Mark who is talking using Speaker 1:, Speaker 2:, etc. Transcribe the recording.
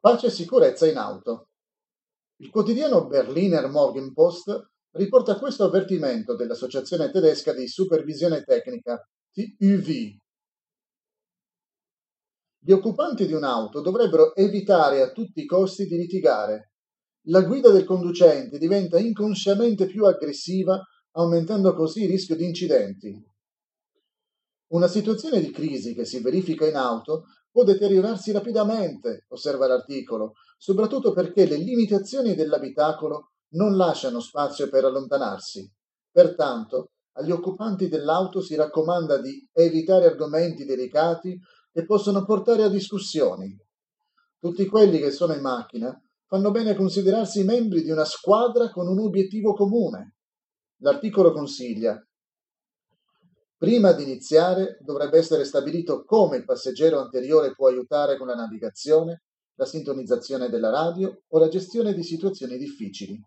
Speaker 1: Pace e sicurezza in auto. Il quotidiano Berliner Morgenpost riporta questo avvertimento dell'Associazione tedesca di supervisione tecnica, TÜV. Gli occupanti di un'auto dovrebbero evitare a tutti i costi di litigare. La guida del conducente diventa inconsciamente più aggressiva, aumentando così il rischio di incidenti. Una situazione di crisi che si verifica in auto può deteriorarsi rapidamente, osserva l'articolo, soprattutto perché le limitazioni dell'abitacolo non lasciano spazio per allontanarsi. Pertanto, agli occupanti dell'auto si raccomanda di evitare argomenti delicati che possono portare a discussioni. Tutti quelli che sono in macchina fanno bene a considerarsi membri di una squadra con un obiettivo comune. L'articolo consiglia Prima di iniziare dovrebbe essere stabilito come il passeggero anteriore può aiutare con la navigazione, la sintonizzazione della radio o la gestione di situazioni difficili.